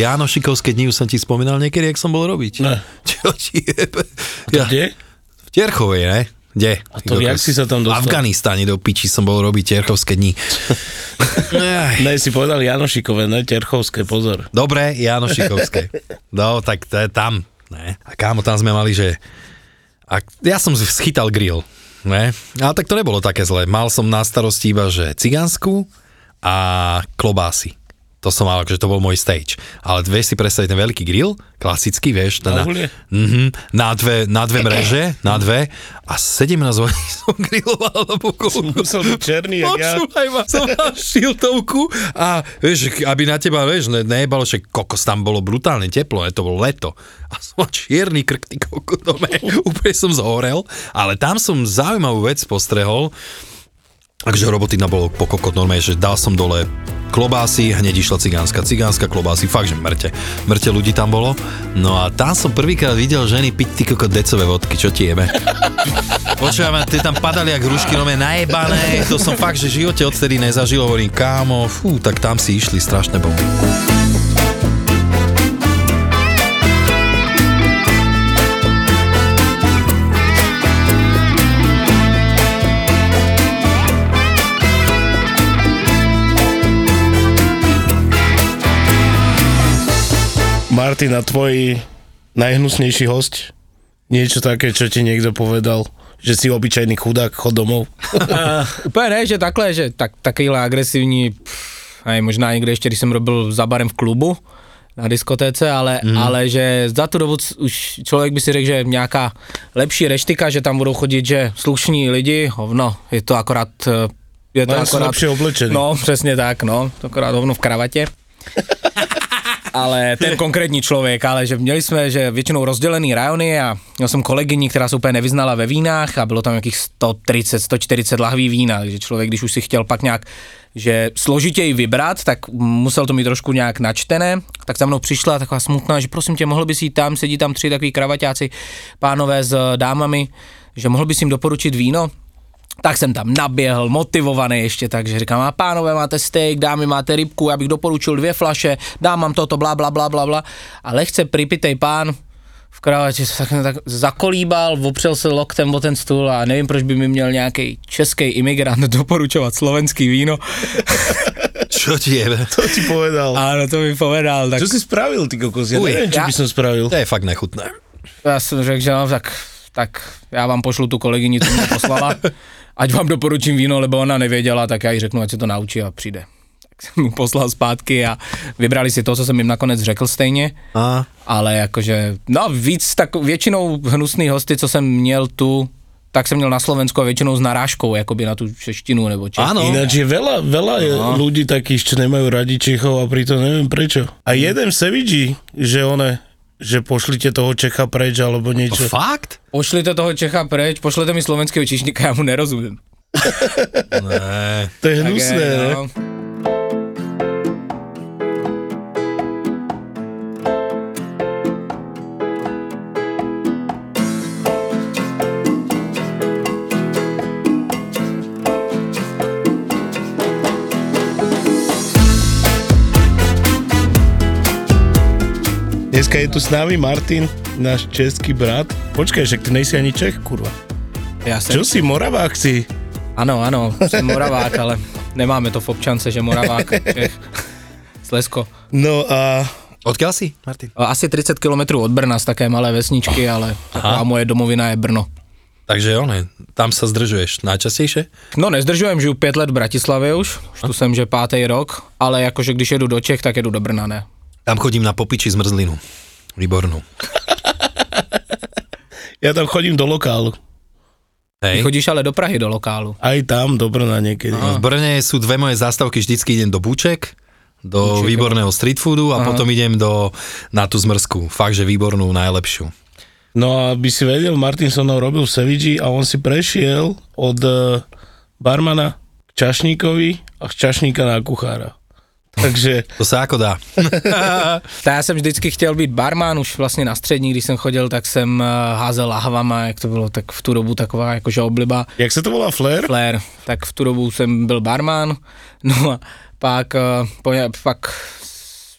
Jáno Šikovské dni už som ti spomínal niekedy, jak som bol robiť. Ne. Čo jebe? Ja. Kde? V Tierchovej, ne? Kde? A to jak si sa tam V dostal? Afganistáne do piči som bol robiť Tierchovské dni. Ej. Ne, si povedal Janošikové, ne Terchovské, pozor. Dobre, Jáno Šikovské. No, tak to je tam. Ne? A kámo, tam sme mali, že... A ja som schytal grill. Ne? Ale tak to nebolo také zlé. Mal som na starosti iba, že cigánsku a klobásy. To som mal, že to bol môj stage. Ale vieš si predstaviť ten veľký grill, klasický, vieš, ten Na uhlie? Mhm, na, dve, na dve mreže, na dve a 17 hodín som grilloval na pokolku. Musel byť černý, jak ja. Počúvaj ma, som mal šiltovku a vieš, aby na teba, vieš, ne, nejebalo, že kokos tam bolo brutálne teplo, ne, to bolo leto. A som mal čierny krk, ty kokos, úplne som zhorel, ale tam som zaujímavú vec postrehol, Takže robotina bolo po kokot normálne, že dal som dole klobásy, hneď išla cigánska, cigánska klobásy, fakt, že mŕte. Mŕte ľudí tam bolo. No a tam som prvýkrát videl ženy piť ty kokot decové vodky, čo ti jebe. Počúvam, tie tam padali jak hrušky, no najebané, to som fakt, že v živote odtedy nezažil, hovorím, kámo, fú, tak tam si išli strašné bomby. Martin, a tvoj najhnusnejší host? Niečo také, čo ti niekto povedal? Že si obyčajný chudák, chod domov? Uh, úplně ne, že takhle, že tak, takovýhle agresivní, pff, aj možná někde ještě, když jsem robil za barem v klubu, na diskotéce, ale, mm. ale že za tu dobu už člověk by si řekl, že nějaká lepší reštika, že tam budou chodit, že slušní lidi, hovno, je to akorát, eh, je to No, akorát, lepšie oblečení. no přesně tak, no, to akorát hovno v kravatě. ale ten konkrétní člověk, ale že měli jsme, že většinou rozdělený rajony a měl jsem kolegyni, která se úplně nevyznala ve vínách a bylo tam nějakých 130, 140 lahví vína, takže člověk, když už si chtěl pak nějak že složitěji vybrat, tak musel to mít trošku nějak načtené, tak za mnou přišla taková smutná, že prosím tě, mohl bys jít tam, sedí tam tři takový kravaťáci, pánové s dámami, že mohl bys jim doporučit víno, tak jsem tam naběhl, motivovaný ještě, takže říkám, a pánové máte steak, dámy máte rybku, já bych doporučil dvě flaše, dám mám toto, bla, bla, bla, bla, bla. A lehce připitej pán v kravatě se tak, tak zakolíbal, opřel se loktem o ten stůl a nevím, proč by mi měl nějaký český imigrant doporučovat slovenský víno. Čo ti jebe? To ti povedal. Ano, to mi povedal, tak Čo si spravil, ty kokos? Ja Uj, neviem, čo ja- by som spravil. To je fakt nechutné. já jsem řekl, že no, tak, tak já vám pošlu tu kolegyni, co mě poslala, ať vám doporučím víno, lebo ona nevěděla, tak já jí řeknu, ať se to naučí a přijde. Tak jsem mu poslal zpátky a vybrali si to, co jsem jim nakonec řekl stejně, A, ale jakože, no víc, tak většinou hnusný hosty, co jsem měl tu, tak jsem měl na Slovensku a většinou s narážkou, jakoby na tu češtinu nebo češtinu. áno, Ináč je veľa, veľa je No. ľudí takých, čo nemajú radi Čechov a pritom neviem prečo. A jeden v Sevidži, že one, že pošlite toho Čecha preč alebo to niečo. fakt? Pošlite toho Čecha preč, pošlete mi slovenského čišníka, já mu nerozumím. Ne. To je hnusné, je, ne? Dneska je tu s nami Martin, náš český brat. Počkaj, však ty nejsi ani Čech, kurva. Já jsem Čo si, Moravák si? Ano, ano, jsem Moravák, ale nemáme to v občance, že Moravák, Čech, Slesko. No a Odkiaľ si, Martin? Asi 30 km od Brna z také malé vesničky, ale taková moje domovina je Brno. Takže jo, ne, tam sa zdržuješ najčastejšie? No nezdržujem, žiju 5 let v Bratislavě už, už tu jsem, že pátý rok, ale jakože když jedu do Čech, tak jedu do Brna, ne. Tam chodím na popiči zmrzlinu. Výbornú. ja tam chodím do lokálu. Hej. Chodíš ale do Prahy do lokálu. Aj tam, do Brna niekedy. V Brne sú dve moje zástavky, vždycky idem do Buček, do Buček, výborného street foodu a Aha. potom idem do, na tú zmrzku. Fakt, že výbornú, najlepšiu. No a by si vedel, Martin so mnou robil v Sevigi a on si prešiel od eh, barmana k čašníkovi a z čašníka na kuchára. Takže To sa ako dá. Tak já jsem vždycky chtěl být barman, už vlastně na střední, když jsem chodil, tak jsem eh, házel lahvama, jak to bylo, tak v tu dobu taková jakože obliba. jak sa to volá, Flair? Flair, tak v tu dobu jsem byl barman, no a pak, eh, po, pak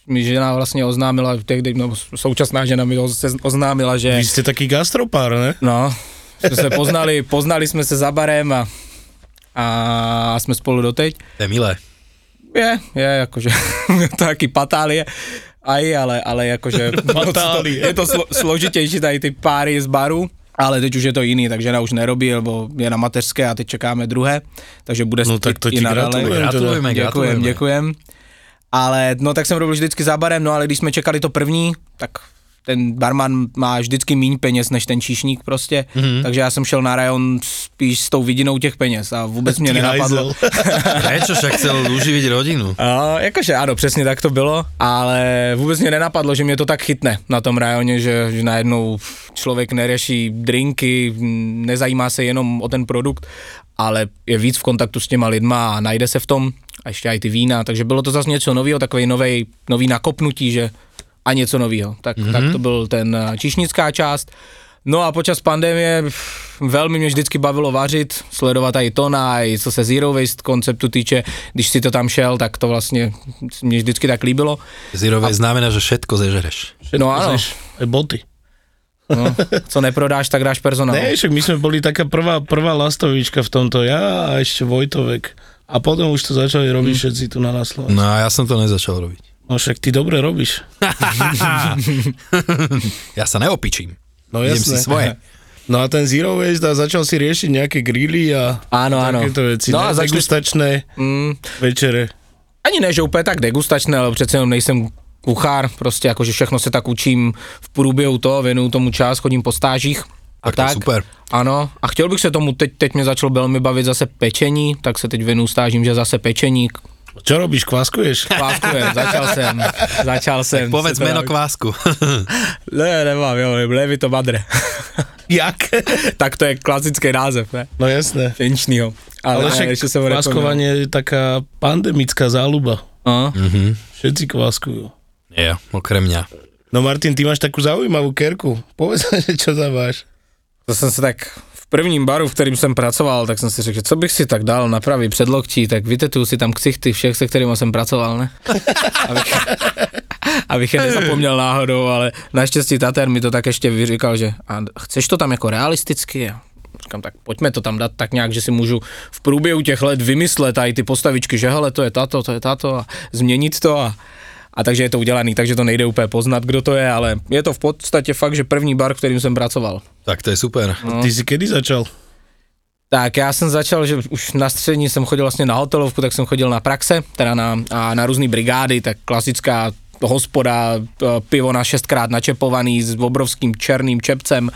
mi žena vlastně oznámila, tehdy, no, současná žena mi oz- oznámila, že Vy ste taký gastropár, ne? no, jsme se poznali, poznali jsme se za barem a, a jsme spolu doteď. To je milé. Je, je, jakože, to taky patálie, aj, ale, ale jakože, Patálie. je to slo, složitější tady ty páry z baru, ale teď už je to jiný, takže žena už nerobí, nebo je na mateřské a teď čekáme druhé, takže bude No tak to i ti nadále. gratulujem. Gratulujeme, Děkujem, děkujem. Ale no tak jsem robil vždycky za barem, no ale když jsme čekali to první, tak ten barman má vždycky míň peněz než ten číšník prostě, Mhm. mm-hmm. takže já jsem šel na rajon spíš s tou vidinou těch peněz a vůbec mě Ty nenapadlo. hajzel. Prečo však chcel uživiť rodinu? A, jakože ano, přesně tak to bylo, ale vůbec mě nenapadlo, že mě to tak chytne na tom rajoně, že, že najednou člověk neřeší drinky, nezajímá se jenom o ten produkt, ale je víc v kontaktu s těma lidma a najde se v tom a ještě i ty vína, takže bylo to zase něco nového, takový nový nakopnutí, že a něco nového. Tak, mm-hmm. tak to byl ten eh, číšnická část. No a počas pandemie velmi mě vždycky bavilo vařit, sledovat i Tona, i co se Zero Waste konceptu týče. Když si to tam šel, tak to vlastně mě vždycky tak líbilo. Zero waste znamená, že všetko zežereš. No ano, Aj boty. no, co neprodáš, tak dáš personál. Ne, však my sme boli taká prvá, prvá lastovička v tomto, ja a ešte Vojtovek. A potom už to začali robiť všetci tu na nás Slovensku. No a ja som to nezačal robiť. No však ty dobre robíš. Ja sa neopičím. No Idem si jasné. svoje. No a ten Zero Waste a začal si riešiť nejaké grily a Áno, áno. takéto veci. No a začali- Degustačné Mm, večere. ani ne, že úplně tak degustačné, ale přece jenom nejsem kuchár, prostě jakože všechno se tak učím v průběhu toho, věnuju tomu čas, chodím po stážích. A Tak to je super. Ano, a chtěl bych se tomu, teď, teď mě začalo velmi bavit zase pečení, tak se teď věnuju stážím, že zase pečení, Čo robíš, kváskuješ? kváskujem, začal jsem, začal jsem. Povedz se to meno naučit. kvásku. Ne, nemám, jo, Levito Madre. Jak? tak to je klasický název, ne? No jasné. Finčnýho. Ale, Ale však ještě jsem kváskovanie je taká pandemická záľuba. No. Všetci kváskujú. Nie, okrem mňa. No Martin, ty máš takú zaujímavú kerku. Povedz, že čo tam máš. To jsem se tak prvním baru, v kterým jsem pracoval, tak jsem si řekl, že co bych si tak dal na pravý předloktí, tak vytetuju si tam ksichty všech, se kterými jsem pracoval, ne? abych, abych je nezapomněl náhodou, ale naštěstí Tater mi to tak ještě vyříkal, že a chceš to tam jako realisticky? A říkám, tak pojďme to tam dát tak nějak, že si můžu v průběhu těch let vymyslet i ty postavičky, že hele, to je tato, to je tato a změnit to a a takže je to udělaný, takže to nejde úplně poznat, kdo to je, ale je to v podstatě fakt, že první bar, v kterým jsem pracoval. Tak to je super. No. Ty si kedy začal? Tak já jsem začal, že už na střední jsem chodil vlastně na hotelovku, tak jsem chodil na praxe, teda na, a na různé brigády, tak klasická hospoda, p- pivo na šestkrát načepovaný s obrovským černým čepcem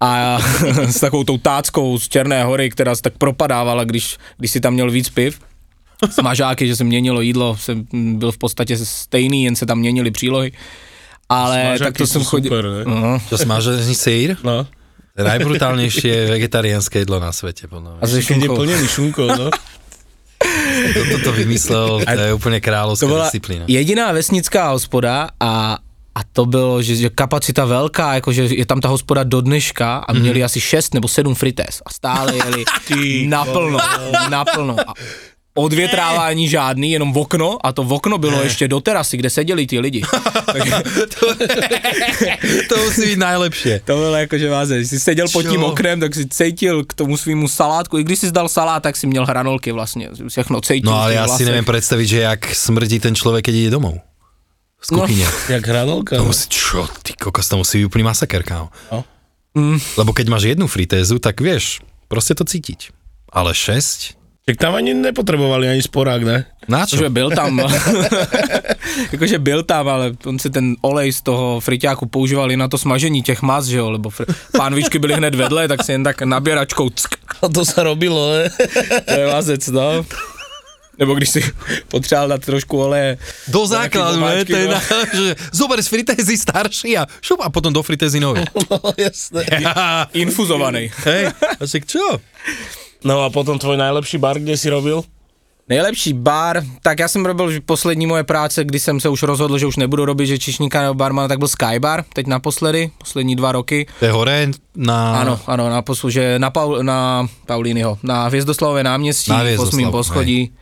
a s takovou tou táckou z Černé hory, která se tak propadávala, když, když si tam měl víc piv. Smažáky, že se měnilo jídlo, jsem byl v podstatě stejný, jen se tam měnily přílohy. Ale Smažáky tak to jsem chodil. super, ne? no, Čo smažený sír? No. Najbrutálnejšie vegetariánske jedlo na svete, podľa a mňa. ze je šunkou. plnený šunkou, no. Toto to vymyslel, to je úplne kráľovská To byla disciplína. jediná vesnická hospoda a a to bylo, že, že kapacita velká, jakože je tam ta hospoda do dneška a měli asi 6 nebo 7 frites a stále jeli naplno, naplno. A odvětrávání žádný, jenom v okno a to v okno bylo ještě do terasy, kde seděli ti lidi. Takže To musí byť najlepšie. to bylo jako, že váze, když jsi seděl pod tím Čo? oknem, tak si cítil k tomu svýmu salátku. I když jsi zdal salát, tak si měl hranolky vlastně, všechno cítil. No ale těch ja si vlasech. neviem predstaviť, že jak smrdí ten človek, keď ide domov. Z No. Jak hranolka. To no. musí, čo, ty kokos, to musí byť úplný masaker, kámo. No. Mm. Lebo keď máš jednu fritézu, tak vieš, proste to cítiť. Ale šesť? Tak tam ani nepotrebovali ani sporák, ne? Na čo? Jakože byl tam, jakože byl tam, ale on si ten olej z toho friťáku používali na to smažení těch mas, že jo, lebo fr- pánvičky byly hned vedle, tak si jen tak naběračkou ck, A to sa robilo, ne? to je vazec, no. Nebo když si potřeboval dát trošku oleje. Do základu, ne? To je no. na, že zober z fritézy starší a šup a potom do fritézy nový. No, jasné. Infuzovaný. Hej, a však čo? No a potom tvoj najlepší bar, kde si robil? Nejlepší bar, tak já jsem robil že poslední moje práce, kdy jsem se už rozhodl, že už nebudu robit, že čišníka nebo barmana, tak byl Skybar, teď naposledy, poslední dva roky. To je hore na... Ano, ano, na poslu, že na, Paul, na Paulínyho, na Hvězdoslavové náměstí, Na osmým poschodí.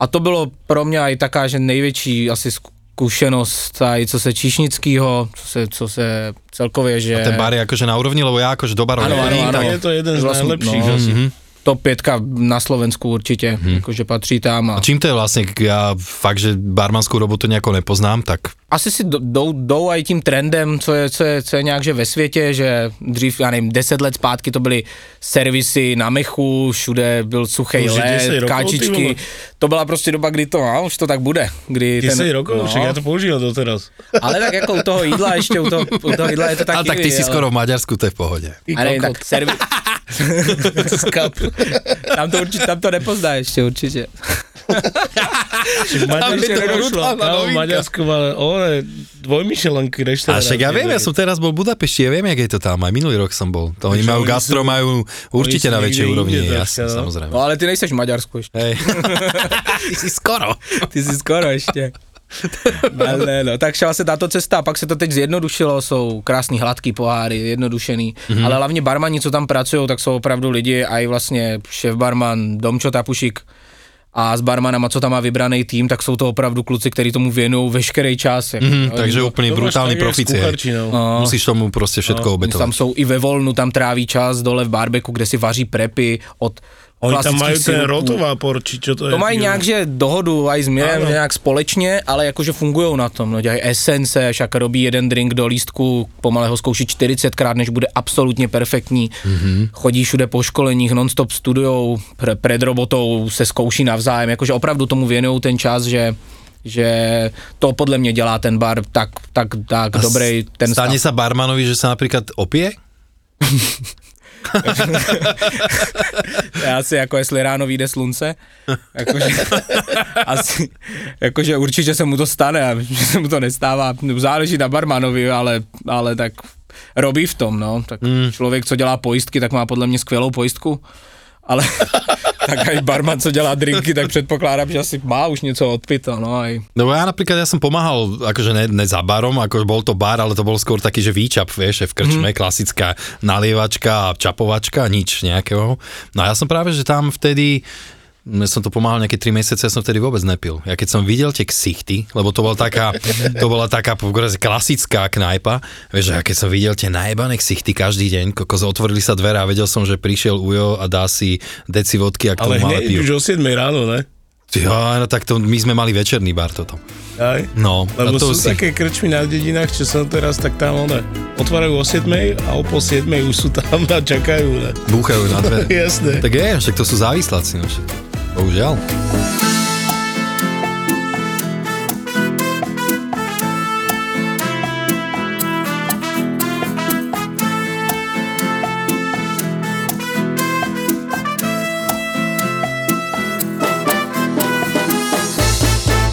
A to bylo pro mě i taká, že největší asi zkušenost, aj co se Číšnického, co se, co se celkově, že... Ten bar je akože na úrovni, lebo ja akože do barov Ano, ano, tak ano. Je to jeden z Vlastne, najlepších no. asi. Top 5 na Slovensku určitě, hmm. jakože patří tam. A A čím to je vlastne, ja fakt, že barmanskú robotu nejako nepoznám, tak asi si do- jdou, jdou aj tím trendem, co je, co, je, co je nějak že ve světě, že dřív, já nevím, 10 let zpátky to byly servisy na mechu, všude byl suchý Už 10 led, káčičky. To byla prostě doba, kdy to, no, už to tak bude. Kdy 10 ten, rokov, no, však ja to používam doteraz. Ale tak jako u toho jídla, ještě u toho, u toho jídla je to taky. ale tak ty si ale- skoro v Maďarsku, to je v pohode. A nevím, tak servi... Skap. tam, to určitě, tam to nepozná ještě určitě. Však Maďarsko, to nedošlo. Kámo. Maďarsko má one, dvojmyšelenky A reštaurácie. však ja viem, ja som teraz bol v Budapešti, ja viem, jak je to tam, aj minulý rok som bol. To oni majú oni gastro, majú určite sú na väčšej niekde úrovni, jasne, troška, no. samozrejme. No ale ty nejseš v Maďarsku ještě. Hej. Ty si skoro. Ty jsi skoro ještě. Ale no, takže vlastně tato cesta, pak se to teď zjednodušilo, jsou krásný hladký poháry, jednodušený, mm-hmm. ale hlavně barmani, co tam pracují, tak jsou opravdu lidi, a i vlastně šéf barman Domčo Tapušik a s barmanama, co tam má vybraný tým, tak jsou to opravdu kluci, kteří tomu věnují veškerý čas. Jako, jo, takže oni- úplný To tak, s profici. no, Musíš tomu proste všetko Oni obetovať. tam jsou i ve volnu, tam tráví čas dole v barbeku, kde si vaří prepy od Oni tam klasických majú ten sirupů. rotovápor, či čo to je? To mají nějak, že dohodu aj s Mirem, nějak společně, ale jakože fungují na tom, no dělají esence, však robí jeden drink do lístku, pomalé ho zkouší 40krát, než bude absolutně perfektní, mm-hmm. chodí všude po školeních, nonstop studujou, pre, před robotou se zkouší navzájem, jakože opravdu tomu věnují ten čas, že že to podle mě dělá ten bar tak, tak, tak A dobrý ten Stane sa barmanovi, že sa napríklad opie? Já si jako jestli ráno vyjde slunce, jakože, asi, jakože určitě se mu to stane, a že se mu to nestává, záleží na barmanovi, ale, ale tak robí v tom, no, tak mm. člověk, co dělá pojistky, tak má podle mě skvělou pojistku, ale tak aj barman, co dělá drinky, tak předpokládám, že asi má už něco odpito, no aj. Lebo ja napríklad, ja som pomáhal, akože ne, ne za barom, ako bol to bar, ale to bol skôr taký, že výčap, vieš, v krčme, mm. klasická nalievačka a čapovačka, nič nejakého. No a ja som práve, že tam vtedy som to pomáhal nejaké 3 mesiace, ja som vtedy vôbec nepil. Ja keď som videl tie ksichty, lebo to bola taká, to bola taká klasická knajpa, vieš, a keď som videl tie najebané ksichty každý deň, kokos otvorili sa dvere a vedel som, že prišiel Ujo a dá si deci vodky a k Ale tomu malé hneď pivo. už o 7 ráno, ne? Jo, no tak to, my sme mali večerný bar toto. Aj. No, Lebo to sú si... také krčmy na dedinách, čo som teraz, tak tam one, otvárajú o 7 a o pol 7 už sú tam a čakajú, ne? Búchajú na dvere. Jasné. tak je, však to sú závisláci, no však. Obrigado.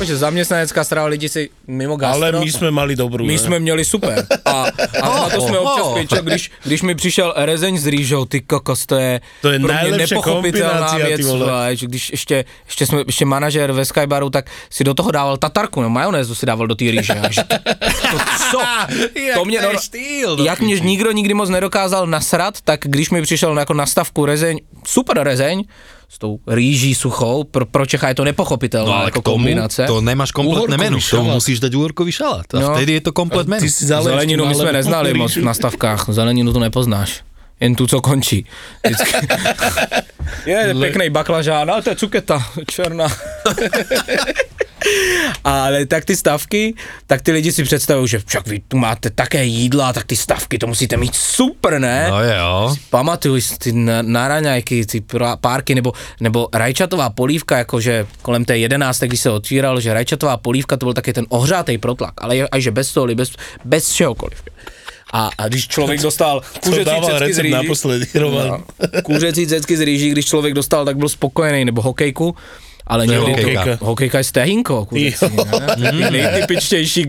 Jakože zaměstnanecká strava lidi si mimo gastro, Ale my sme mali dobrú, My ne? jsme měli super. A, a na to jsme občas pěček, když, když mi přišel rezeň s rýžou, ty kokos, to je, To je pro mě nepochopitelná věc, že když ještě, ještě, jsme, ještě manažer ve Skybaru, tak si do toho dával tatarku, no majonézu si dával do té rýže. Že to, co? to mě, no, štýl. jak mě nikdo nikdy moc nedokázal nasrat, tak když mi přišel jako na stavku rezeň, super rezeň, s tou rýží suchou, pro, pro Čecha je to nepochopitelná No ale jako k tomu kombinace. to nemáš kompletné menu. To musíš dať úorkový šalát. A No. vtedy je to komplet menu. Ty si zalečky Zeleninu my jsme neznali moc na stavkách, zeleninu tu nepoznáš. Jen tu, co končí. Vždycky. je pěkný baklažán, ale to je cuketa, černá. Ale tak ty stavky, tak ty lidi si představují, že však vy tu máte také jídla, tak ty stavky to musíte mít super, ne? No jo. Pamatuju si ty na, na raňajky, ty párky, nebo, nebo rajčatová polívka, jakože kolem té jedenácté, když se otvíral, že rajčatová polívka to byl taky ten ohřátej protlak, ale je, že bez soli, bez, bez čehokoliv. A, a když člověk dostal kuřecí dával cecky z rýží, naposledy, no, kuřecí cecky z rýží, když člověk dostal, tak byl spokojený, nebo hokejku, ale někdy hokejka. to, hokejka je stehínko, kuřecí, ne? Nejtypičtější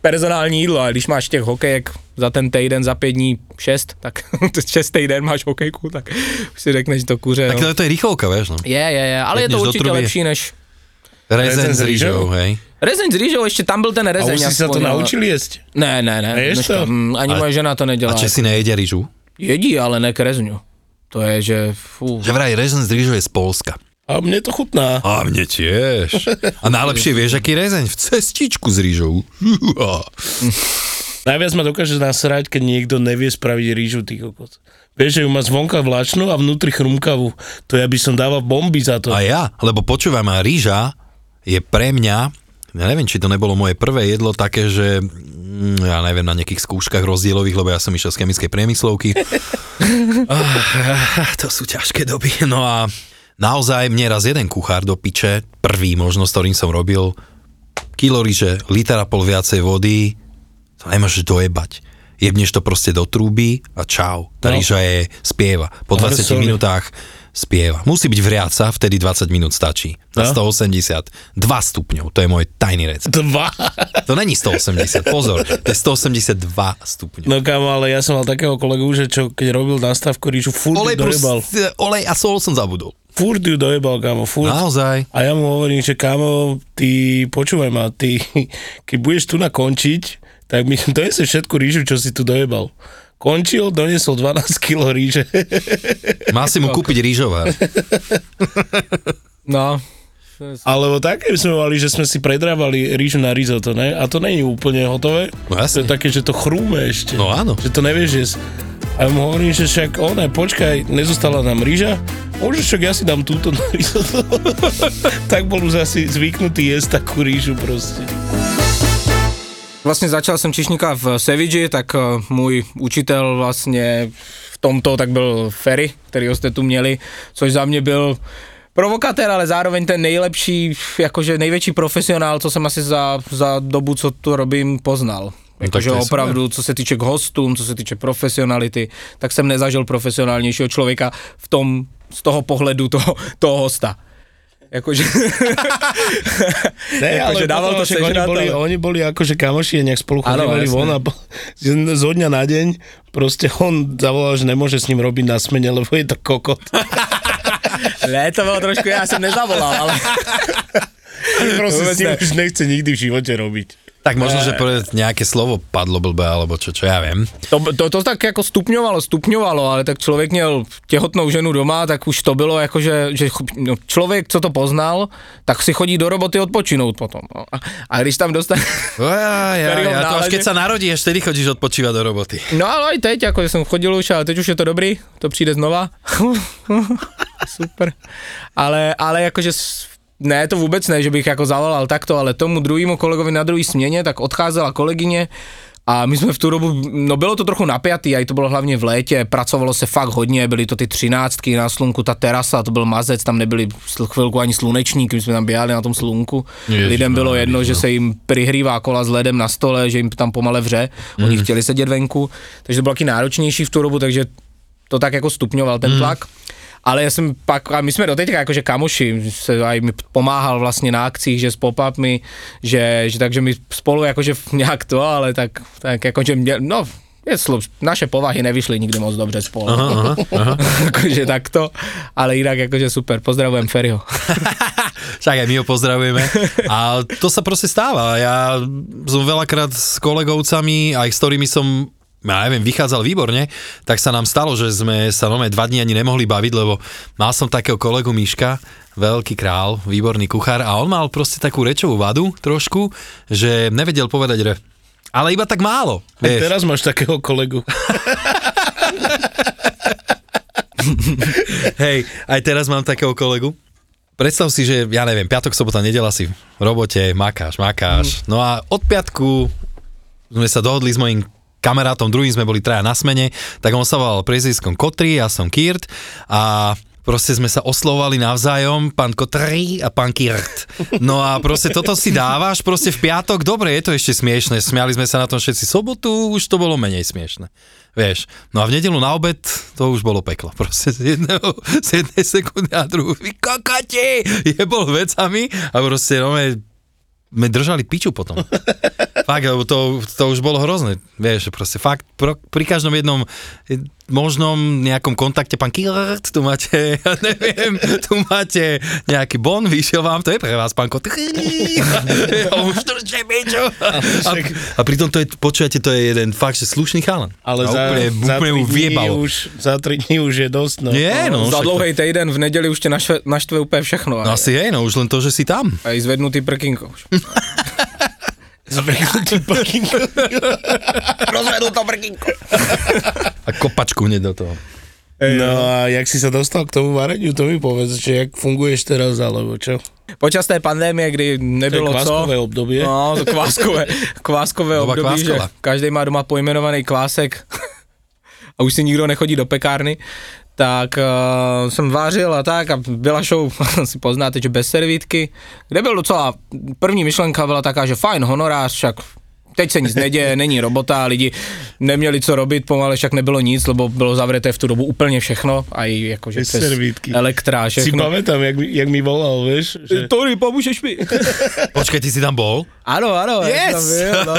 personální jídlo, a když máš těch hokejek za ten týden, za pět dní šest, tak šest týden máš hokejku, tak už si řekneš to kuře. Tak no. to, to je rýchlovka, vieš, no. Je, je, je, ale je to Jedneš určitě lepší než... Rezen s rýžou? hej. Rezeň s rýžou, ještě tam byl ten A rezeň. už si sa to naučili jesť? Ne, ne, ne. Neješ to? mm, ani Ale- moje žena to nedělá. A Česi nejedia rýžu? Jedí, ale ne k rezňu. To je, že fú. Že vraj rezen s rýžou je z Polska. A mne to chutná. A mne tiež. A najlepšie vieš, aký rezeň? V cestičku s rýžou. Najviac ma dokáže nasrať, keď niekto nevie spraviť rýžu, ty kokos. Vieš, že ju má zvonka vláčnu a vnútri chrumkavú. To ja by som dával bomby za to. A ja, lebo počúvaj ma, rýža je pre mňa, ja neviem, či to nebolo moje prvé jedlo také, že mm, ja neviem, na nejakých skúškach rozdielových, lebo ja som išiel z chemickej priemyslovky. Ah, to sú ťažké doby. No a naozaj mne raz jeden kuchár do piče, prvý možno, s ktorým som robil, kilo ríže, liter a pol viacej vody, to nemôžeš dojebať. Jebneš to proste do trúby a čau. Tá No. rýža je spieva. Po Ale 20 sorry. minútach spieva. Musí byť vriaca, vtedy 20 minút stačí. Na No. 180. 2 stupňov, to je môj tajný recept. Dva. To není 180, pozor, to je 182 stupňov. No kámo, ale ja som mal takého kolegu, že čo keď robil nastavku rýžu, furt olej, dojebal. proste, olej a sol som zabudol. Furt ju dojebal, kámo, furt. Naozaj. A ja mu hovorím, že kámo, ty, počúvaj ma, ty, keď budeš tu nakončiť, tak mi doneseš všetku rýžu, čo si tu dojebal. Končil, doniesol 12 kg ríže. Má si mu kúpiť rýžovár. No, Alebo také sme mali, že sme si predrávali rýžu na risotto, ne? A to není úplne hotové. No To jasne. je také, že to chrúme ešte. No áno. Že to nevieš jesť. A ja mu hovorím, že však ona, počkaj, nezostala nám rýža, môžeš však ja si dám túto na risotto. tak bol už asi zvyknutý jesť takú rýžu proste. Vlastně začal jsem čišníka v Sevidži, tak eh, můj učitel vlastně v tomto tak byl Ferry, kterýho jste tu měli, což za mě byl provokatér, ale zároveň ten nejlepší, jakože největší profesionál, co jsem asi za, za dobu, co tu robím, poznal. Jakože to je opravdu, co se týče k hostům, co se týče profesionality, tak jsem nezažil profesionálnějšího člověka v tom, z toho pohledu toho, toho hosta. Jakože... Ne, Jakože dával to však oni boli, ale- oni boli akože kamoši, nejak spolu chodívali von a po- zo dňa na deň proste on zavolal, že nemôže s ním robiť na smene, lebo je to kokot. ne, to bylo trošku, já jsem nezavolal, ale... Vôbec s ním už nechce nikdy v živote robiť. Tak možno, že povedať nejaké slovo padlo blbé, alebo čo, čo ja viem. To, to, to tak jako stupňovalo, stupňovalo, ale tak člověk měl těhotnou ženu doma, tak už to bylo jako, že, že no, člověk, co to poznal, tak si chodí do roboty odpočinout potom. No. A, a když tam dostane... Ja, ja, ja, to až keď sa narodíš, vtedy chodíš odpočívať do roboty. No ale aj teď, jako že jsem chodil už, ale teď už je to dobrý, to přijde znova. Super. Ale, ale jakože ne, to vůbec ne, že bych jako zavolal takto, ale tomu druhému kolegovi na druhé směně, tak odcházela kolegyně a my jsme v tu dobu, no bylo to trochu napjatý, a i to bylo hlavně v létě, pracovalo se fakt hodně, byly to ty třináctky na slunku, ta terasa, to byl mazec, tam nebyly sl- chvilku ani slunečníky, my jsme tam běhali na tom slunku. Ježiš, Lidem bylo no, jedno, že no. se jim přihrývá kola s ledem na stole, že jim tam pomale vře, oni Mhm. chtěli sedět venku, takže to bylo taky náročnější v tu dobu, takže to tak jako stupňoval ten tlak. Ale já jsem pak, a my jsme doteďka jakože kamoši, se aj mi pomáhal vlastně na akcích, že s pop-upmi, že, že takže my spolu jakože nějak to, ale tak, tak jakože mě, no, je slu, naše povahy nevyšly nikdy moc dobře spolu. Aha, aha, aha. jakože takto, ale jinak jakože super, pozdravujem Ferryho. Však aj my ho pozdravujeme. A to sa proste stáva. Ja som veľakrát s kolegovcami, aj s ktorými som ja neviem, vychádzal výborne, tak sa nám stalo, že sme sa nome dva dní ani nemohli baviť, lebo mal som takého kolegu Miška, veľký král, výborný kuchár a on mal proste takú rečovú vadu trošku, že nevedel povedať re. Ale iba tak málo, A vieš. teraz máš takého kolegu. Hej, aj teraz mám takého kolegu. predstav si, že ja neviem, piatok, sobota, nedela si v robote, makáš, makáš. No a od piatku sme sa dohodli s mojím kamarátom, druhým sme boli traja na smene, tak on sa volal preziskom Kotri, ja som Kirt a proste sme sa oslovali navzájom, pán Kotri a pán Kirt. No a proste toto si dávaš proste v piatok, dobre, je to ešte smiešne, smiali sme sa na tom všetci sobotu, už to bolo menej smiešne. Vieš, no a v nedelu na obed to už bolo peklo. Proste z, jedného, z jednej sekundy na druhú, vy kokoti, jebol vecami a proste no, sme držali piču potom. fakt, lebo to, to už bolo hrozné. Vieš, proste fakt, pro, pri každom jednom možnom nejakom kontakte, pán Killert, tu máte, ja neviem, tu máte nejaký bon, vyšiel vám, to je pre vás, pán Kot. Ja už držte piču. A, a pritom to je, počujete, to je jeden fakt, že slušný chalan. Ale a za, úplne, za, úplne tri mu už, za tri dní už je dosť. No. Nie, no, Za dlouhý týden v neděli už tě naštve, naštve úplně všechno. No asi hej, no už len to, že si tam. A i zvednutý prkinko už. Zvrhnutý prkínko. Rozvedl to prkinko. A kopačku hneď do toho. No a jak si sa dostal k tomu vareniu, to mi povedz, že jak funguješ teraz, alebo čo? Počas té pandémie, kdy To je nebylo kváskové co, obdobie. No, to kváskové, kváskové Doba období, že každý má doma pojmenovaný kvásek a už si nikdo nechodí do pekárny, tak uh, jsem vářil a tak a byla show, si poznáte, že bez servítky, kde byl docela, první myšlenka byla taká, že fajn honorář, však teď se nic neděje, není robota, lidi neměli co robit, pomalu však nebylo nic, lebo bylo zavřeté v tu dobu úplně všechno, a i jakože přes servítky. elektra, Si všechno. pamätám, jak, mi- jak mi volal, vieš, že... Tori, pomůžeš mi? Počkaj, ty si tam bol? Áno, áno. Yes! Byl, no.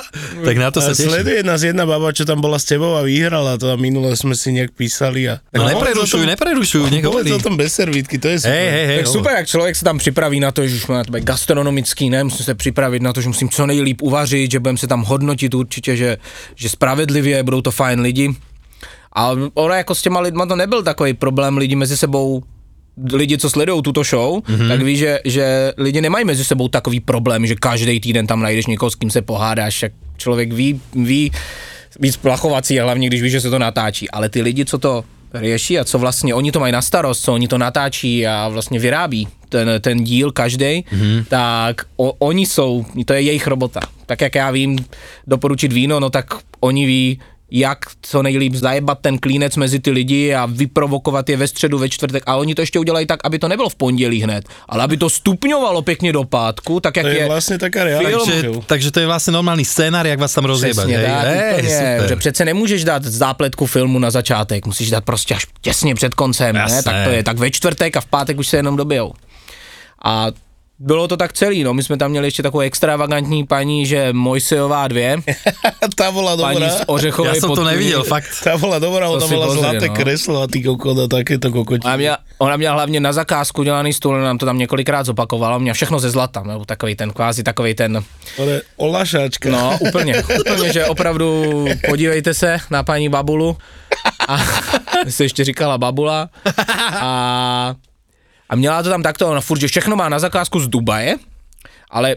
tak na to A sa teším. sleduje nás jedna baba, čo tam bola s tebou a vyhrala to a minule sme si nejak písali a... No, neprerušuj, neprerušuj, nech hovorí. o tom bez servítky, to je super. Hej, hej, hej. Tak super, jak člověk se tam připraví na to, že už má to gastronomický, ne, musím se připravit na to, že musím co nejlíp uvařit, že budeme se tam hodnotit určitě, že, že spravedlivě, budou to fajn lidi. A ono jako s těma lidma to nebyl takový problém lidi mezi sebou lidi, co sledují tuto show, mm-hmm. tak ví, že, že lidi nemají mezi sebou takový problém, že každý týden tam najdeš někoho, s kým se pohádáš, jak člověk ví, ví víc plachovací, hlavně když ví, že se to natáčí, ale ty lidi, co to řeší a co vlastně oni to mají na starost, co oni to natáčí a vlastně vyrábí ten, ten díl každý, mm-hmm. tak o, oni jsou, to je jejich robota. Tak jak já vím doporučit víno, no tak oni ví, jak co nejlíp zajebat ten klínec mezi ty lidi a vyprovokovat je ve středu, ve čtvrtek. A oni to ještě udělají tak, aby to nebylo v pondělí hned, ale aby to stupňovalo pěkně do pátku, tak jak To je je vlastne taká realita. Takže, takže to je vlastne normálny scénar, jak vás tam rozjebať. Přesně hej? tak, Hej, úplně, super. že přece nemůžeš dát zápletku filmu na začátek, musíš dát prostě až těsně před koncem, ne? Tak to je, tak ve čtvrtek a v pátek už se jenom dobijou. A bylo to tak celý, no, my jsme tam měli ještě takovou extravagantní paní, že Mojsejová dvě, bola paní dobrá. z Ořechovej Ja som to pod- nevidel, fakt. Tá bola dobrá, To ona pozri, zlaté no. kreslo a ty kokot a takéto kokoti. Ona měla, ona měla hlavně na zakázku dělaný stůl, nám to tam několikrát zopakovala, měla všechno ze zlata, nebo takový ten, kvázi takový ten, Ale olašáčka. no úplně, úplně, že opravdu podívejte se na paní Babulu a se ještě říkala Babula a, a měla to tam takto, ona furt, že všechno má na zakázku z Dubaje, ale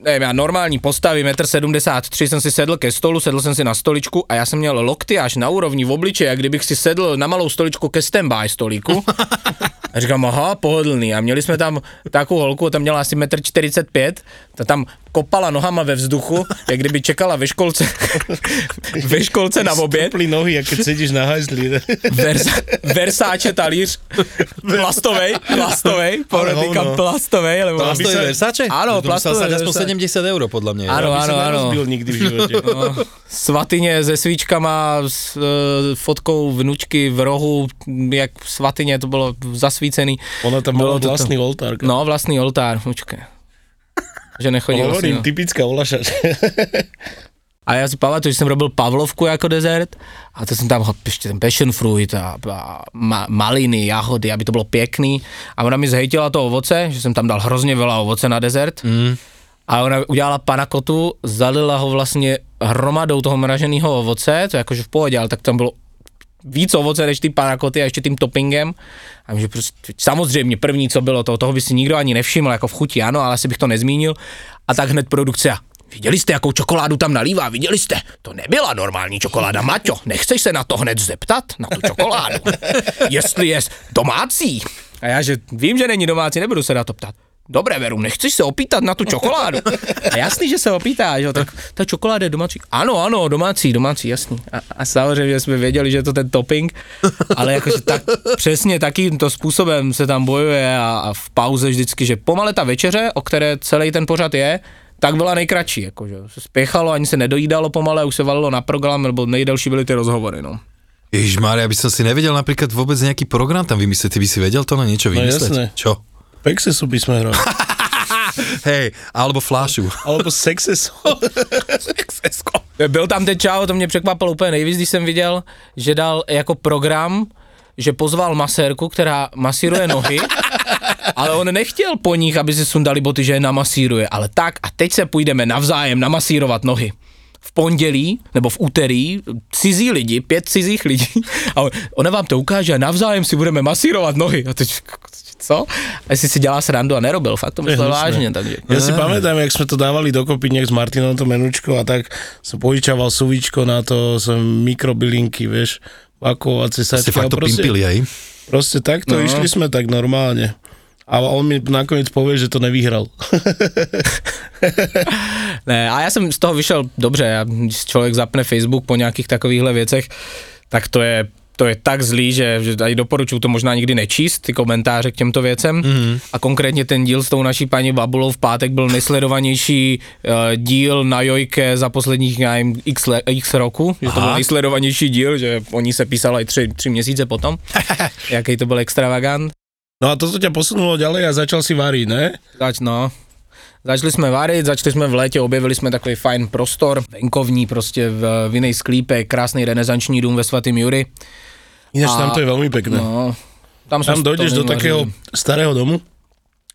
nevím, já normální postavy, 1,73 m jsem si sedl ke stolu, sedl jsem si na stoličku a já jsem měl lokty až na úrovni v obličeji, jak kdybych si sedl na malou stoličku ke standby stolíku. A říkám, aha, pohodlný. A měli jsme tam takovou holku, tam měla asi 1,45 m, ta tam kopala nohama ve vzduchu, jak kdyby čekala ve školce, ve školce na oběd. Stopli nohy, a keď sedíš na hajzli. Versa, Versace talíř, plastovej, plastovej, podotýkám hovno. plastovej, lebo? Áno, To musel plastový stať aspoň Versace. 70 eur, podľa mňa. Áno, Aby sa áno, áno. nerozbil nikdy v živote. No, svatyně se svíčkama, s e, fotkou vnučky v rohu, jak svatyně, to bylo zasvícený. Ona tam Bylo vlastný oltár. No, vlastný oltár, počkej. Že nechodil Hovorím, vlastně, no. typická olašačka. A já si pamatuju, že jsem robil pavlovku jako dezert a to jsem tam ještě ten passion fruit a, a ma, maliny, jahody, aby to bylo pěkný. A ona mi zhejtila to ovoce, že jsem tam dal hrozně veľa ovoce na dezert. Mm. A ona udělala panakotu, zalila ho vlastně hromadou toho mraženého ovoce, to je jakože v pohodě, ale tak tam bylo víc ovoce než ty panakoty a ještě tím toppingem. A že prostě, samozřejmě první, co bylo, to, toho by si nikdo ani nevšiml, jako v chuti, ano, ale asi bych to nezmínil. A tak hned produkce, viděli jste, jakou čokoládu tam nalívá, viděli jste? To nebyla normální čokoláda, Maťo, nechceš se na to hned zeptat, na tu čokoládu? Jestli je domácí? A já, že vím, že není domácí, nebudu se na to ptát. Dobré, Veru, nechceš se opýtat na tu čokoládu? A jasný, že se opýtá, že jo, tak ta čokoláda je domácí. Ano, ano, domácí, domácí, jasný. A, a samozřejmě jsme věděli, že je to ten topping, ale jakože tak, přesně takýmto způsobem se tam bojuje a, a v pauze vždycky, že pomale ta večeře, o které celý ten pořad je, tak byla nejkratší, jakože se spěchalo, ani se nedojídalo pomale, už se valilo na program, nebo nejdelší byly ty rozhovory, no. Ježiš Mária, aby som si nevedel napríklad vôbec nejaký program tam vymyslieť, ty by si vedel to na niečo No vymysleť? jasné. Čo? Pexesu by sme hrali. Hej, alebo flášu. Alebo Sexesu. Byl tam ten čau, to mě překvapilo úplně nejvíc, když jsem viděl, že dal jako program, že pozval masérku, která masíruje nohy, ale on nechtěl po nich, aby si sundali boty, že je namasíruje, ale tak a teď se půjdeme navzájem namasírovat nohy. V pondělí nebo v úterý cizí lidi, pět cizích lidí a on- ona vám to ukáže a navzájem si budeme masírovat nohy. A teď, co? A jestli si dělá srandu a nerobil, fakt to myslel vážně. Takže. Ja si pamätám, jak sme to dávali dokopy nejak s Martinom to menučko a tak som požičával suvičko na to, som mikrobylinky, vieš, pakovacie Ste sačky. fakt to a proste, pimpili, hej? proste takto, No. no. išli sme tak normálne. A on mi nakoniec povie, že to nevyhral. Ne, a já jsem z toho vyšel dobře, já, když člověk zapne Facebook po nějakých takovýchhle věcech, tak to je to je tak zlý, že, že aj doporučuji to možná nikdy nečíst, ty komentáře k těmto věcem. Mm-hmm. A konkrétně ten díl s tou naší paní Babulou v pátek byl nejsledovanější uh, díl na Jojke za posledních, nevím, x, le, x roku, že to byl nejsledovanější díl, že o ní se písalo i tři, tři měsíce potom, jaký to byl extravagant. No a toto ťa posunulo ďalej a začal si variť, ne? Zač, no. Začali jsme varit, začali jsme v létě, objevili jsme takový fajn prostor, venkovní prostě v vinej sklípe, krásný renesanční dům ve svatým Jury. A- tam to je veľmi pekné. No, tam, Tam dojdeš do takého starého domu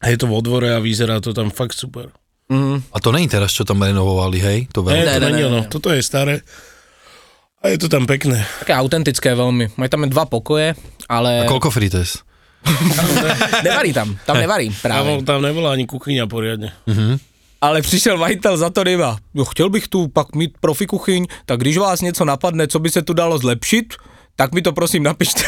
a je to vo dvore a vyzerá to tam fakt super. Mm, A to není teraz, čo tam renovovali, hej? To Ne. Ne, to ne, není ne, ono. ne. Toto je staré. A je to tam pekné. také autentické velmi. Mají tam dva pokoje, ale A koľko frites? nevarí tam, tam nevarí Tam, právě. tam nebola ani kuchyňa poriadne. Ale přišel majitel za to ryba. No, chtěl bych tu pak mít profi kuchyň, tak když vás něco napadne, co by se tu dalo zlepšit, tak mi to prosím napište.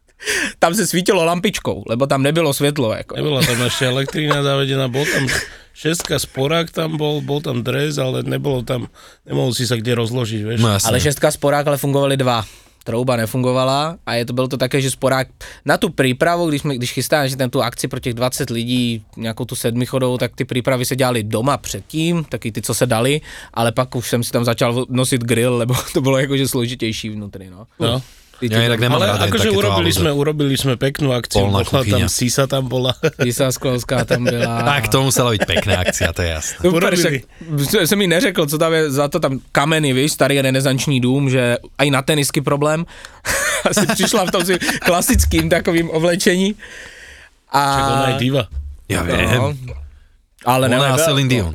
tam se svítilo lampičkou, lebo tam nebylo světlo. Jako. Nebola tam ešte elektrina zavedená, bol tam šestka sporák tam bol, bol tam dres, ale nebolo tam, nemohol si sa kde rozložiť, vieš. No. Ale šestka sporák, ale fungovaly dva. Trouba nefungovala a je to, bylo to také, že sporák na tu přípravu, když, jsme, když chystáme že ten tu akci pro těch 20 lidí, nějakou tu sedmichodou, tak ty přípravy se dělaly doma předtím, taky ty, co se dali, ale pak už jsem si tam začal nosit grill, lebo to bylo jakože složitější vnitř, no. No. Ja inak nemám Ale akože urobili halúze. sme, urobili sme peknú akciu, Polná bola kuchyňa. tam, Sisa tam bola. Lisa Sklovská tam byla. Tak, to musela byť pekná akcia, to je jasné. Super, urobili. však jsem mi neřekl, co tam je za to tam kameny, víš, starý renesanční dům, že i na tenisky problém. Asi přišla v tom si klasickým takovým oblečení. A, Tak ona je diva. Ja no, viem. ale Ona ne, a Celine Dion.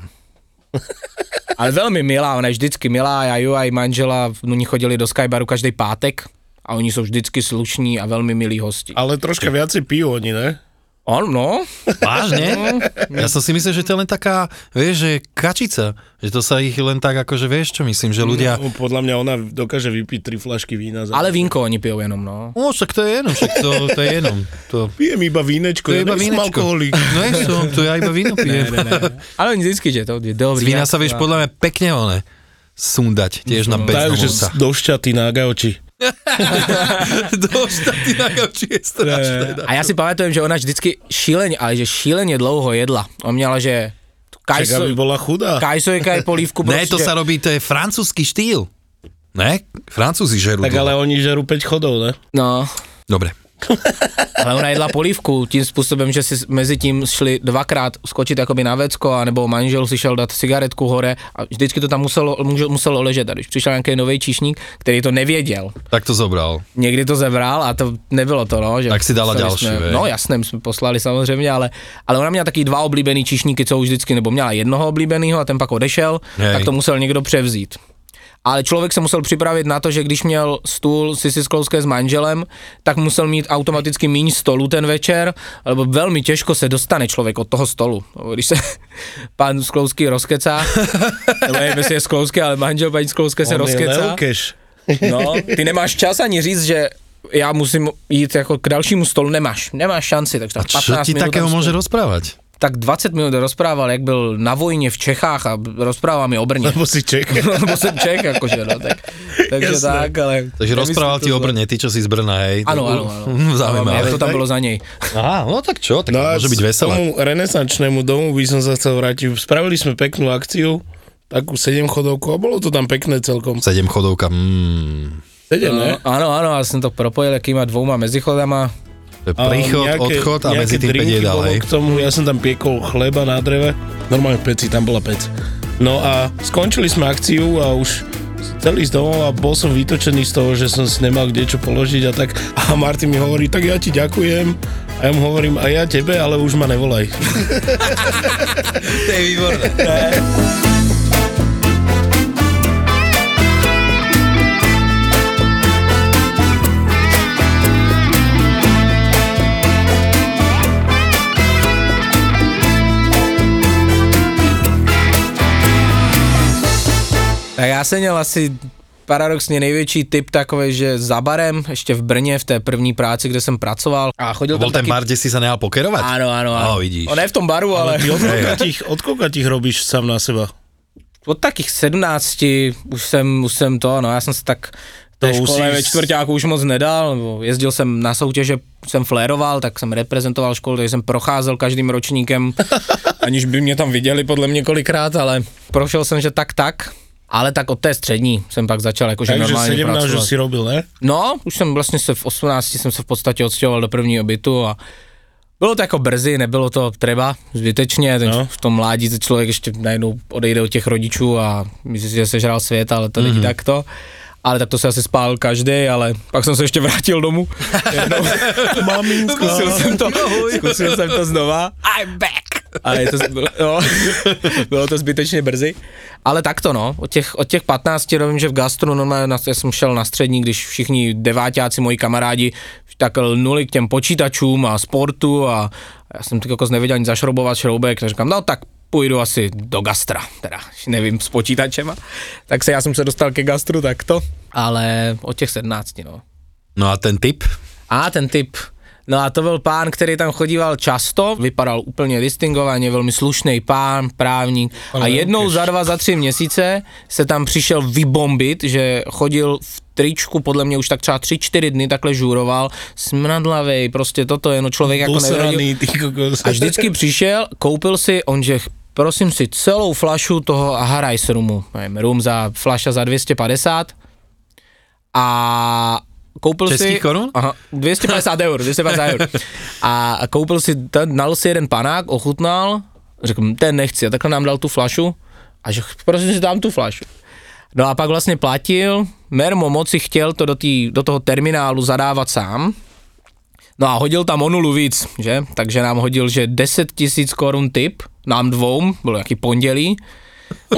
ale velmi milá, ona je vždycky milá, já ju a i manžela, oni chodili do Skybaru každý pátek a oni jsou vždycky slušní a velmi milí hosti. Ale troška viacej pijú oni, ne? On, no, Vážne? Ja som si myslel, že to je len taká, vieš, že kačica. Že to sa ich len tak, akože vieš, čo myslím, že ľudia... No, podľa mňa ona dokáže vypiť tri flašky vína. Za... ale vínko oni pijou jenom, no. No, však to je jenom, však to, to je jenom. To, Pijem iba vínečko, to je ja iba nejsem vínečko. alkoholik. No je som, to ja iba víno pijem. Ale oni vždycky, že to je dobrý. Z vína sa vieš podľa mňa pekne one sundať, tiež na Takže bezdomovca. do šťaty na gauči. Do štaty na gauči je strašné. A já si pamatujem, že ona vždycky šíleně, ale že šíleně dlouho jedla. On měla, že kajso, aby bola chudá. kajsojka je polívku Ne, to prostě. sa robí, to je francúzsky štýl. Ne? Francúzi žerú. Tak dlho. ale oni žerú 5 chodov, ne? No, Dobre. ale ona jedla polívku tím způsobem, že si mezi tím šli dvakrát skočit jakoby na vecko, anebo manžel si šel dát cigaretku hore a vždycky to tam muselo, muselo- ležet. A když přišel nějaký nový číšník, který to nevěděl, Tak to zobral. někdy to zebral a to nebylo to, no. Že Tak si dala další, Jsme, vej. no jasně, my jsme poslali samozřejmě, ale, ale ona měla taky dva oblíbený číšníky, co už vždycky, nebo měla jednoho oblíbeného a ten pak odešel, Hej. tak to musel někdo převzít. Ale člověk se musel připravit na to, že když měl stůl Sisi Sklouské s manželem, tak musel mít automaticky míň stolu ten večer, alebo velmi těžko se dostane člověk od toho stolu. Když se pan Sklouský rozkecá, nebo nevím, jestli je Sklouský, ale manžel paní Sklouské se On rozkecá. No, ty nemáš čas ani říct, že já musím jít jako k dalšímu stolu, nemáš, nemáš šanci, takže A 15 ti takého stojím. rozprávať? Tak 20 minut rozprával, jak byl na vojně v Čechách a rozprával mi o Brně. Lebo si Čech. Lebo jsem Čech, akože, no, tak, takže Jasné. tak, ale... Takže rozprával ti o Brně. Ty, čo si z Brna, hej. Áno, áno, áno. Zaujímavé. Jak to tam bylo za nej. Aha, no tak čo, tak No byť k veselé. tomu renesančnému domu by som sa chcel vrátiť. Spravili sme peknú akciu, takú 7 chodovku a bolo to tam pekné celkom. Sedem chodovka, mm, 7, ne? No, áno, áno, ja som to propojil akýma dvouma medzichodama. Je príchod, odchod a medzi tým 5 drinky jedál, bolo hej. K tomu, ja som tam piekol chleba na dreve, normálne v peci, tam bola pec. No a skončili sme akciu a už chcel ísť domov a bol som vytočený z toho, že som si nemal kde čo položiť a tak. A Martin mi hovorí, tak ja ti ďakujem. A ja mu hovorím, a ja tebe, ale už ma nevolaj. To je výborné. Tak já jsem měl asi paradoxně největší typ takový, že za barem, ještě v Brně, v té první práci, kde jsem pracoval a chodil To bol tam ten taky... bar, kde si sa nehal pokerovať? Áno, áno, áno. Á, vidíš. O, ne v tom baru, ale, Ty od tých, od robíš sám na seba? od takých 17 už jsem, už jsem to, no já jsem se tak To už škole ve čtvrtáku už moc nedal, nebo jezdil jsem na soutěže, jsem fléroval, tak jsem reprezentoval školu, takže jsem procházel každým ročníkem, aniž by mě tam viděli podle mě kolikrát, ale prošel jsem, že tak tak, ale tak od té střední jsem pak začal jakože Takže normálně 17 pracovat. už si robil, ne? No, už jsem vlastně se v 18 jsem se v podstatě odstěhoval do prvního bytu a bylo to jako brzy, nebylo to třeba zbytečně, ten, No. v tom mládí se člověk ještě najednou odejde od těch rodičů a myslí si, že sežral svět, ale to Mhm. není takto. Ale tak to se asi spál každý, ale pak jsem se ještě vrátil domů. Maminko. Zkusil jsem to, zkusil jsem to znova. I'm back. Ale je to, bylo, no, bylo to zbytečně brzy. Ale tak to no, od těch, od těch 15 vím, že v gastru normálně já jsem šel na střední, když všichni devátáci, moji kamarádi, tak lnuli k těm počítačům a sportu a já jsem tak jako nevěděl ani zašroubovat šroubek, tak říkám, no tak půjdu asi do gastra, teda nevím, s počítačema. Tak se já jsem se dostal ke gastru takto, ale od těch 17, no. No a ten typ? A ten typ. No a to byl pán, který tam chodíval často, vypadal úplně distingovaně, velmi slušný pán, právník. a jednou za dva, za tři měsíce se tam přišel vybombit, že chodil v tričku, podle mě už tak třeba tři, čtyři dny takhle žuroval, smradlavej, prostě toto, jenom člověk jako nevěděl. A vždycky přišel, koupil si, on že prosím si celou flašu toho Harajs rumu, nevím, rum za, flaša za 250 a koupil Českých si... korun? Aha, 250 eur, 250 eur. A koupil si, ten, nal si jeden panák, ochutnal, řekl, "Hm, ten nechci, a takhle nám dal tu flašu a že prosím si dám tu flašu. No a pak vlastně platil, Mermo moci chtěl to do, tý, do toho terminálu zadávat sám, No a hodil tam o nulu víc, že? Takže nám hodil, že 10 tisíc korun tip, nám dvou, bylo jaký pondělí,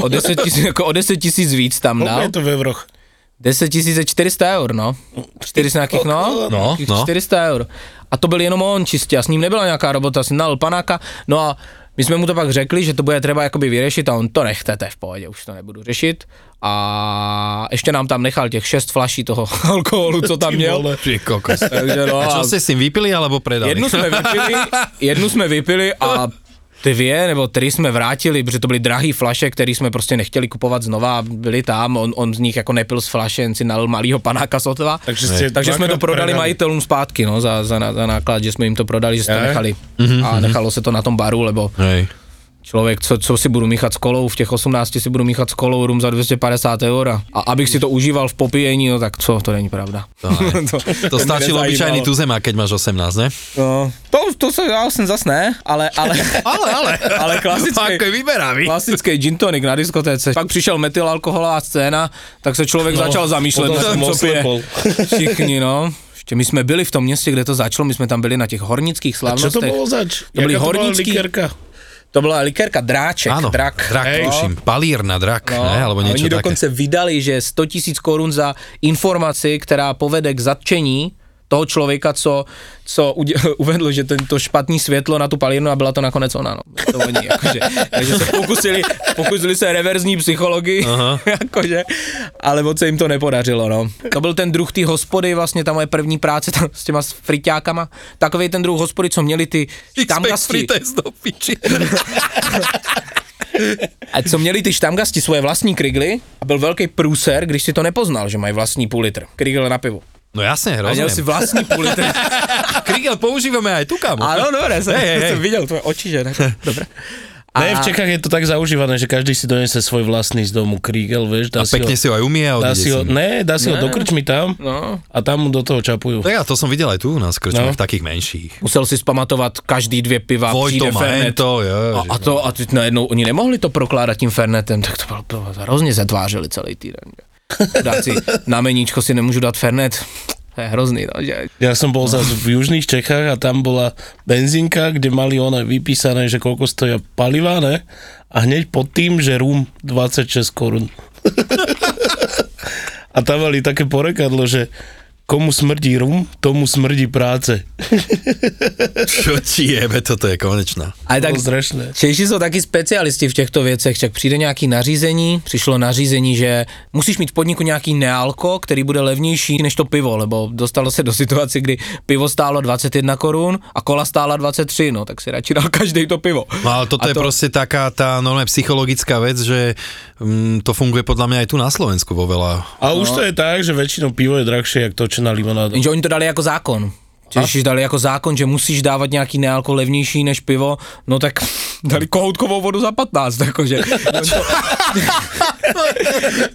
o 10 tisíc, jako o 10 tisíc víc tam dal. je to ve vroch? 10 tisíc je 400 eur, no. 400 nějakých, no. No, no. 400 eur. A to byl jenom on čistě a s ním nebyla nějaká robota, si nal panáka, no a my jsme mu to pak řekli, že to bude třeba jakoby vyřešit a on to nechte, to je v pohodě, už to nebudu řešit. A ještě nám tam nechal těch 6 flaší toho alkoholu, co tam měl. Ty kokos. Takže no, A čo a ste s tým vypili alebo predali? jednu jsme vypili, jednu jsme vypili a dvě nebo tři jsme vrátili, protože to byly drahý flaše, které jsme prostě nechtěli kupovat znova, byli tam, on, on z nich jako nepil z flaše, jen si nalil malýho panáka sotva. Takže ste Takže jsme to prodali predali. majitelům zpátky, no, za, za, za náklad, že jsme jim to prodali, že si to nechali. A nechalo se to na tom baru, lebo Hej. Člověk, co, co si budu míchat s kolou, v těch 18 si budu míchat s kolou rum za 250 eur a, a abych si to užíval v popíjení, no tak co, to není pravda. To, ne. to mě stačil nezajímalo. obyčajný tuzemák, keď máš 18, ne? No, to, to se já jsem zas ne, ale, ale, Ale, ale. ale klasický, klasický gin tonic na diskotéce. Pak přišel metylalkoholová scéna, tak se člověk no, začal zamýšlet, co pije. Všichni, no. Ještě my jsme byli v tom městě, kde to začalo, my jsme tam byli na těch hornických Čo slavnostech. to bolo zač? To byli Jaká bola hornícky- likérka? To byla likérka Dráček, Áno, drak. drak, Hej. tuším. Palír na drak, ne? Alebo niečo oni také. dokonce vydali, že 100 tisíc korun za informaci, která povede k zatčení toho člověka, co, co udě- uvedl, že tento špatný světlo na tu palírnu a byla to nakonec ona, no. To oni, jakože, takže se pokusili, pokusili se reverzní psychologii, jakože, ale moc se jim to nepodařilo, no. To byl ten druh té hospody, vlastně ta moje první práce tam s těma friťákama, takový ten druh hospody, co měli ty štamgasti, a co měli ty štamgasti svoje vlastní krigly a byl velký průser, když si to nepoznal, že mají vlastní půl litr krigl na pivo. No jasne, A měl si rozumiem. vlastní půl litr. Krigel používame aj tu, kamo. Áno, dobre, som, Hej, hej, hej. som videl tvoje oči, že ne? Dobre. Ne, v Čechách je to tak zaužívané, že každý si donese svoj vlastný z domu krígel, vieš, A dá si pekne ho, si ho aj umie a dá si ho, si. ne, dá si ho Ne. do krčmy tam No. a tam mu do toho čapujú. Tak ja to som videl aj tu u nás, krčme, No. v takých menších. Musel si spamatovat každý dvě piva, Vojto, přijde Fernet. Mento, jo. A, a, to, a teď najednou, oni nemohli to prokládat tím Fernetem, tak to bylo, to hrozně se tvářili celý týden. Dát si na meníčko si nemůžu dát Fernet, to je hrozný, no, že Ja som bol zase v južných Čechách a tam bola benzínka, kde mali one vypísané, že koľko stoja paliva, ne? A hneď pod tým, že rum 26 korun. a tam mali také porekadlo, že komu smrdí rum, tomu smrdí práce. Čo ti jebe, toto je konečná. Ale tak Tak strašné. Češi jsou taky specialisti v těchto věcech, tak přijde nějaký nařízení, přišlo nařízení, že musíš mít v podniku nějaký nealko, který bude levnější než to pivo, lebo dostalo se do situace, kdy pivo stálo 21 korun a kola stála 23, no tak si radši dal každý to pivo. No ale toto A je proste taká tá normálne psychologická vec, že to funguje podľa mňa aj tu na Slovensku vo veľa. A už to je tak, že väčšinou pivo je drahšie, jak točená limonáda. Jenže oni to dali jako zákon. Češi dali jako zákon, že musíš dávat nějaký nealko levnější než pivo, no tak dali kohoutkovou vodu za 15, jakože.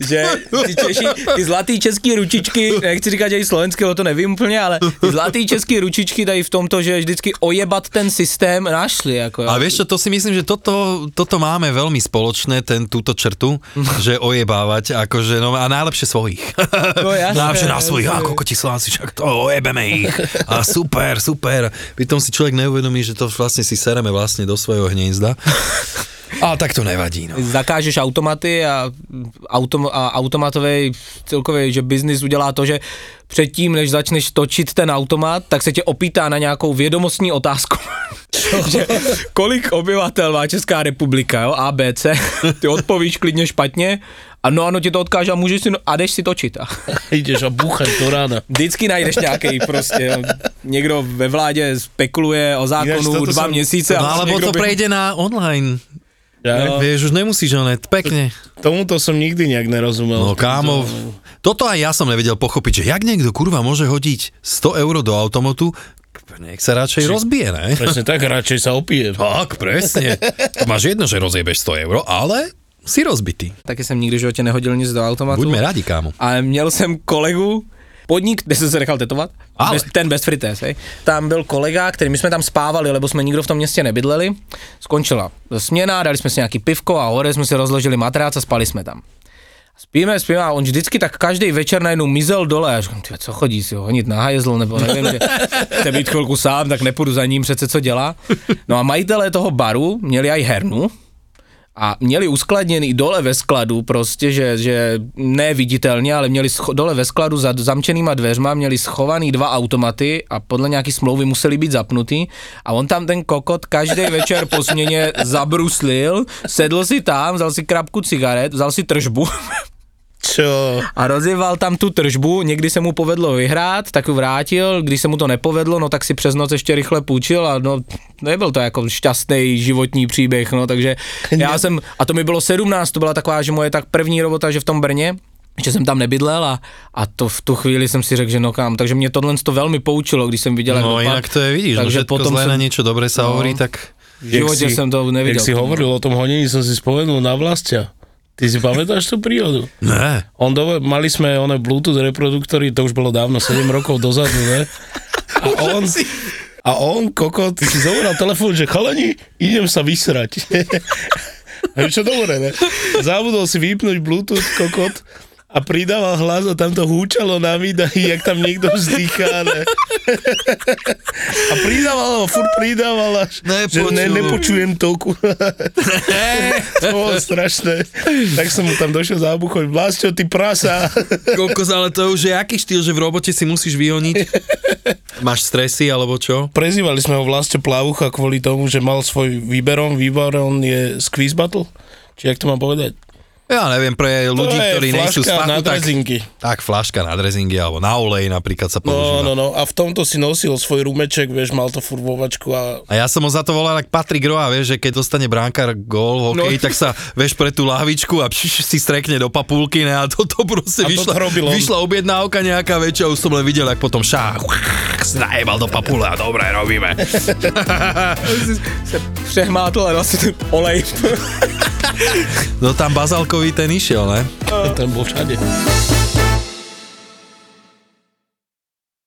že ty Češi, ty zlatý český ručičky, nechci říkat, že i slovenské, to nevím úplně, ale ty zlatý český ručičky dají v tomto, že vždycky ojebat ten systém našli, jako. A čo, to si myslím, že toto, toto máme veľmi spoločné, ten, túto črtu, že ojebávať, akože, no a najlepšie svojich. No jasné, najlepšie na svojich, jasné. a kokoti Slováci, však to ojebeme ich. A super, super. Pritom si človek neuvedomí, že to vlastne si sereme vlastne do svojho hniezda. Ale tak to nevadí, no. zakážeš automaty a, autom, a automatový celkově, že biznis udělá to, že předtím, než začneš točit ten automat, tak se tě opýtá na nějakou vědomostní otázku. že kolik obyvatel má Česká republika, jo, A, B, C, ty odpovíš klidně špatně a no ano ti to odkáže a můžeš si, no, a jdeš si točit. A Ideš a búchať do rána. vždycky najdeš nějaký prostě, no, někdo ve vládě spekuluje o zákonu toto dva som- měsíce. No a alebo někdo to by- prejde na online. Ja, No. Vieš, už nemusíš onet, pekne. Tomuto som nikdy nejak nerozumel. No kámo, toto aj ja som nevedel pochopiť, že jak niekto kurva môže hodiť 100 eur do automatu, nech sa radšej rozbije, ne? Presne tak, radšej sa opije. Tak, presne. Máš jedno, že rozjebeš 100 euro, ale si rozbitý. Taky jsem nikdy v životě nehodil nic do automatu. Buďme rádi, kámo. A měl jsem kolegu, podnik, kde jsem se nechal tetovat, Ale. bez, ten bez frités, hej. Tam byl kolega, který my jsme tam spávali, lebo jsme nikdo v tom městě nebydleli. Skončila směna, dali jsme si nějaký pivko a hore jsme si rozložili matrác a spali jsme tam. Spíme, spíme a on vždycky tak každý večer najednou mizel dole a říkám, co chodí si ho honit na hajzl, nebo nevím, že chce být chvilku sám, tak nepůjdu za ním přece, co dělá. No a majitelé toho baru měli aj hernu, a měli uskladněný dole ve skladu prostě, že, že neviditelně, ale měli scho- dole ve skladu za zamčenýma dveřma, měli schovaný dva automaty a podle nějaký smlouvy museli být zapnutý. A on tam ten kokot každý večer po směně zabruslil, sedl si tam, vzal si krabku cigaret, vzal si tržbu Čo? a rozjeval tam tu tržbu, někdy se mu povedlo vyhrát, tak ju vrátil, když se mu to nepovedlo, no tak si přes noc ještě rychle půjčil a no nebyl to jako šťastný životní příběh, no takže já jsem, a to mi bylo 17, to byla taková, že moje tak první robota, že v tom Brně, že jsem tam nebydlel a, a to v tu chvíli jsem si řekl, že no kam, takže mě tohle to velmi poučilo, když jsem viděl, jak No dopad. inak to je, vidíš, no Takže všetko potom zlé som- na niečo dobré sa No. hovorí, tak... v životě jsem to neviděl. Jak si hovoril o tom honení, som si spomenul na vlastia. Ty si pamätáš tú príhodu? Ne. On do, mali sme one Bluetooth reproduktory, to už bolo dávno, 7 rokov dozadu, ne? A on, a on, kokot, si zobral telefón, že chalani, idem sa vysrať. A čo dobre, ne? Zabudol si vypnúť Bluetooth, kokot, a pridával hlas a tam to húčalo na výdahy, jak tam niekto vzdychá. Ne? A pridával, a furt pridával, až, že ne, nepočujem toku. to bolo strašné. Tak som mu tam došiel zábuchom, Vlasto, ty prasa. Kokos, ale to už je aký štýl, že v robote si musíš vyhoniť? Máš stresy alebo čo? Prezývali sme ho Vlasto Plavucha kvôli tomu, že mal svoj výberom. Výberom je Squeeze Battle. Či jak to mám povedať? Ja neviem, pre ľudí, je ktorí nie sú z flaška na tak, tak flaška na drezingy alebo na olej napríklad sa No, používa. no, no. A v tomto si nosil svoj rumeček, vieš, mal to furt vo vačku a A ja som ho za to volal jak Patrik Roa, vieš, že keď dostane bránkar gól v hokeji, No. tak sa, vieš, pre tú lahvičku a pš, si strekne do papulky, ne, a toto A proste toto vyšla, on. vyšla objednávka nejaká väčšia, už som len videl, jak potom šá, najebal do papule a dobre, robíme. Se přehmátl a ten olej. No tam bazalkový ten išiel, ne? ten bol všade.